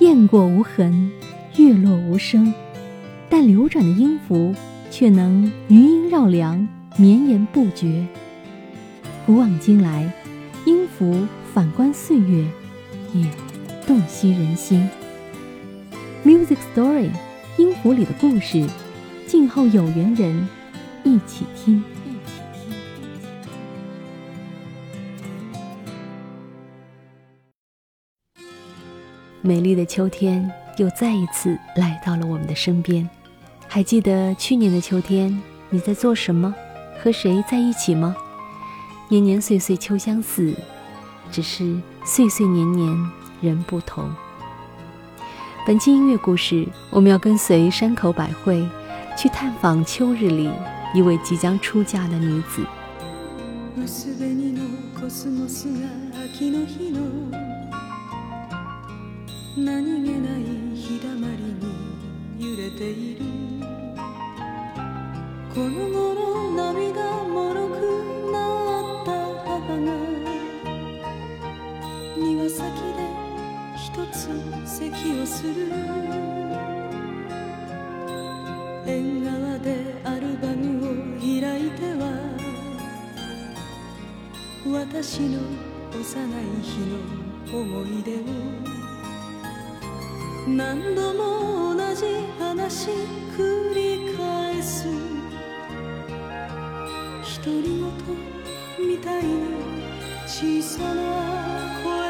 雁过无痕，月落无声，但流转的音符却能余音绕梁，绵延不绝。古往今来，音符反观岁月，也洞悉人心。Music Story，音符里的故事，静候有缘人一起听。美丽的秋天又再一次来到了我们的身边，还记得去年的秋天你在做什么，和谁在一起吗？年年岁岁秋相似，只是岁岁年年人不同。本期音乐故事，我们要跟随山口百惠，去探访秋日里一位即将出嫁的女子。何気ない日だまりに揺れているこの頃涙もろくなった母が庭先で一つ咳をする縁側でアルバムを開いては私の幼い日の思い出を何度も同じ話繰り返す。独り言みたいな小さな声。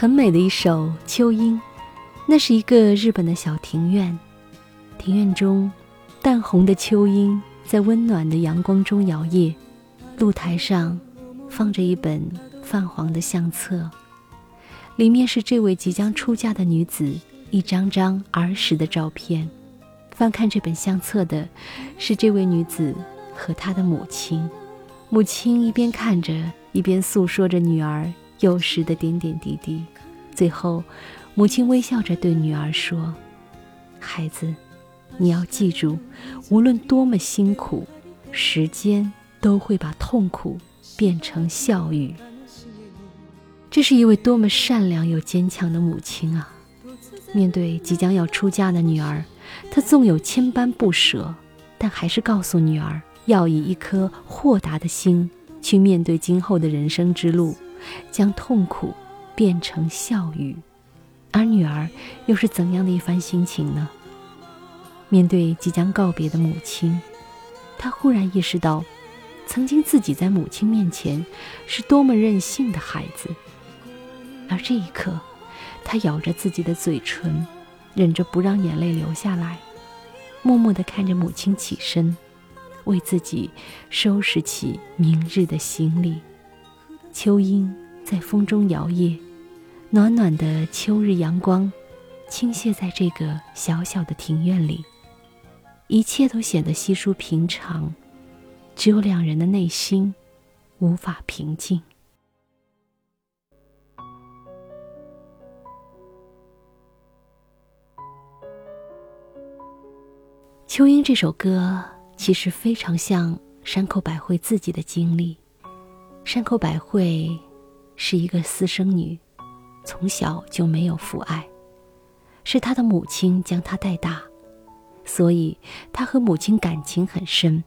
很美的一首《秋莺》，那是一个日本的小庭院，庭院中淡红的秋莺在温暖的阳光中摇曳，露台上放着一本泛黄的相册，里面是这位即将出嫁的女子一张张儿时的照片。翻看这本相册的是这位女子和她的母亲，母亲一边看着，一边诉说着女儿。幼时的点点滴滴，最后，母亲微笑着对女儿说：“孩子，你要记住，无论多么辛苦，时间都会把痛苦变成笑语。”这是一位多么善良又坚强的母亲啊！面对即将要出嫁的女儿，她纵有千般不舍，但还是告诉女儿要以一颗豁达的心去面对今后的人生之路。将痛苦变成笑语，而女儿又是怎样的一番心情呢？面对即将告别的母亲，她忽然意识到，曾经自己在母亲面前是多么任性的孩子。而这一刻，她咬着自己的嘴唇，忍着不让眼泪流下来，默默地看着母亲起身，为自己收拾起明日的行李。秋莺在风中摇曳，暖暖的秋日阳光倾泻在这个小小的庭院里，一切都显得稀疏平常，只有两人的内心无法平静。《秋英》这首歌其实非常像山口百惠自己的经历。山口百惠是一个私生女，从小就没有父爱，是她的母亲将她带大，所以她和母亲感情很深。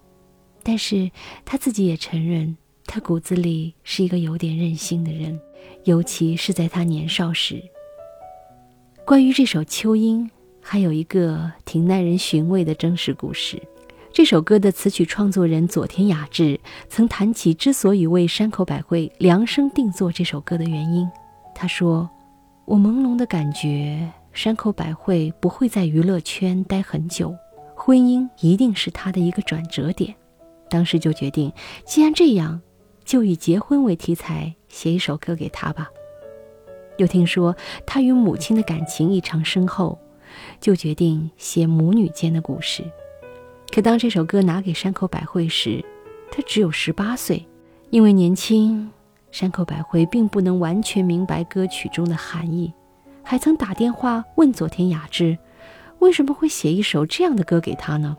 但是她自己也承认，她骨子里是一个有点任性的人，尤其是在她年少时。关于这首《秋音》，还有一个挺耐人寻味的真实故事。这首歌的词曲创作人佐田雅治曾谈起之所以为山口百惠量身定做这首歌的原因。他说：“我朦胧的感觉，山口百惠不会在娱乐圈待很久，婚姻一定是她的一个转折点。当时就决定，既然这样，就以结婚为题材写一首歌给她吧。又听说她与母亲的感情异常深厚，就决定写母女间的故事。可当这首歌拿给山口百惠时，他只有十八岁。因为年轻，山口百惠并不能完全明白歌曲中的含义，还曾打电话问佐田雅治，为什么会写一首这样的歌给他呢？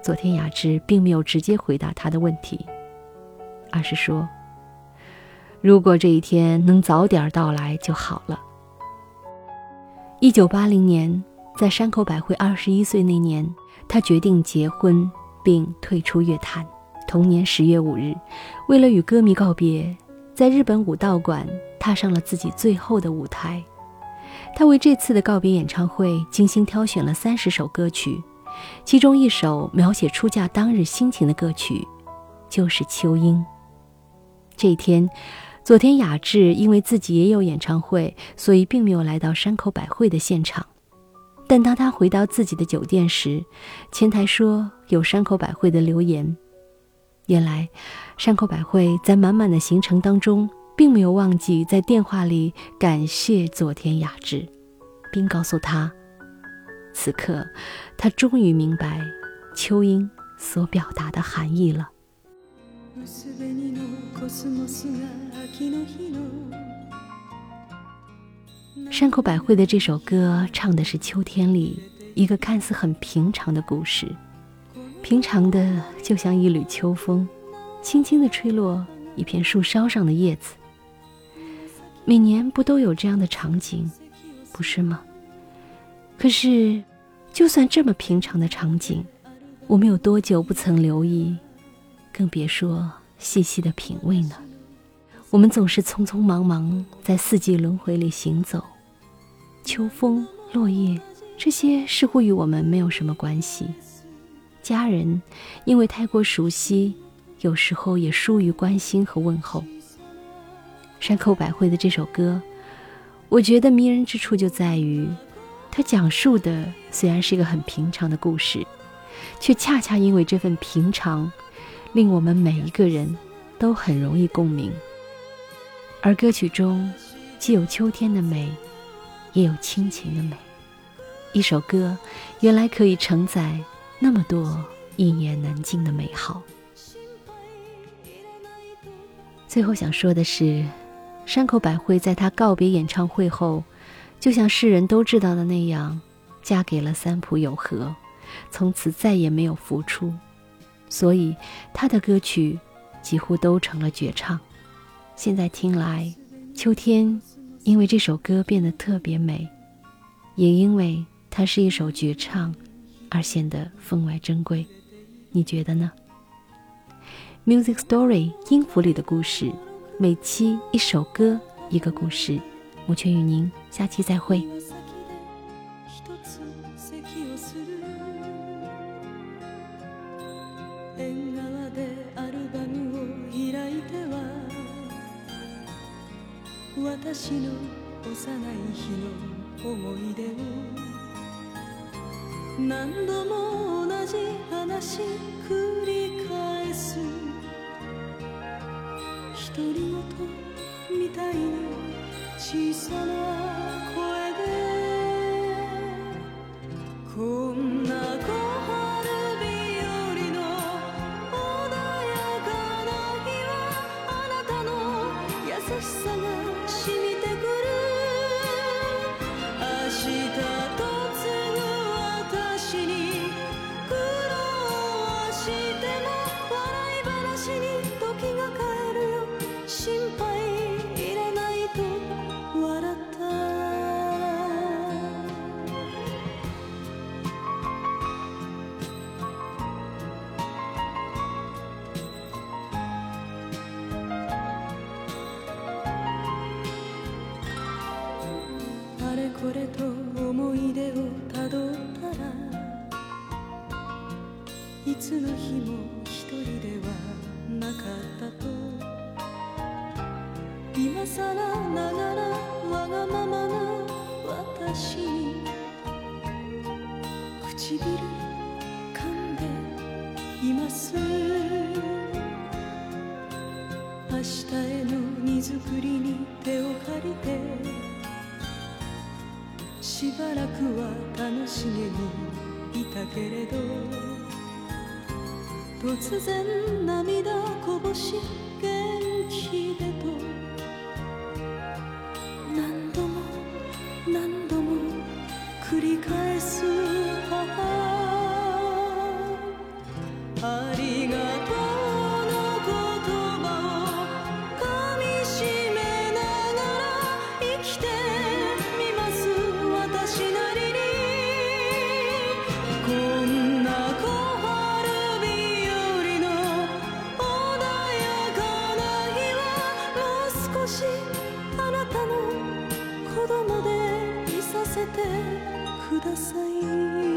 佐田雅治并没有直接回答他的问题，而是说。如果这一天能早点到来就好了。一九八零年，在山口百惠二十一岁那年，他决定结婚并退出乐坛。同年十月五日，为了与歌迷告别，在日本武道馆踏上了自己最后的舞台。他为这次的告别演唱会精心挑选了三十首歌曲，其中一首描写出嫁当日心情的歌曲，就是《秋英》。这一天。佐田雅治因为自己也有演唱会，所以并没有来到山口百惠的现场。但当他回到自己的酒店时，前台说有山口百惠的留言。原来，山口百惠在满满的行程当中，并没有忘记在电话里感谢佐田雅治，并告诉他，此刻他终于明白秋英所表达的含义了。山口百惠的这首歌唱的是秋天里一个看似很平常的故事，平常的就像一缕秋风，轻轻地吹落一片树梢上的叶子。每年不都有这样的场景，不是吗？可是，就算这么平常的场景，我们有多久不曾留意？更别说细细的品味呢。我们总是匆匆忙忙在四季轮回里行走，秋风、落叶，这些似乎与我们没有什么关系。家人因为太过熟悉，有时候也疏于关心和问候。山口百惠的这首歌，我觉得迷人之处就在于，它讲述的虽然是一个很平常的故事，却恰恰因为这份平常。令我们每一个人都很容易共鸣，而歌曲中既有秋天的美，也有亲情的美。一首歌原来可以承载那么多一言难尽的美好。最后想说的是，山口百惠在她告别演唱会后，就像世人都知道的那样，嫁给了三浦友和，从此再也没有复出。所以，他的歌曲几乎都成了绝唱。现在听来，秋天因为这首歌变得特别美，也因为它是一首绝唱，而显得分外珍贵。你觉得呢？Music Story 音符里的故事，每期一首歌，一个故事。我却与您下期再会。私の幼い日の思い出を何度も同じ話繰り返す。独り言みたいな小さな声。つの日も一人ではなかったと。今さらながらわがままな私に唇噛んでいます。明日への荷造りに手を借りてしばらくは楽しげにいたけれど。突然涙こぼし元気でと何度も何度も繰り返すせてください」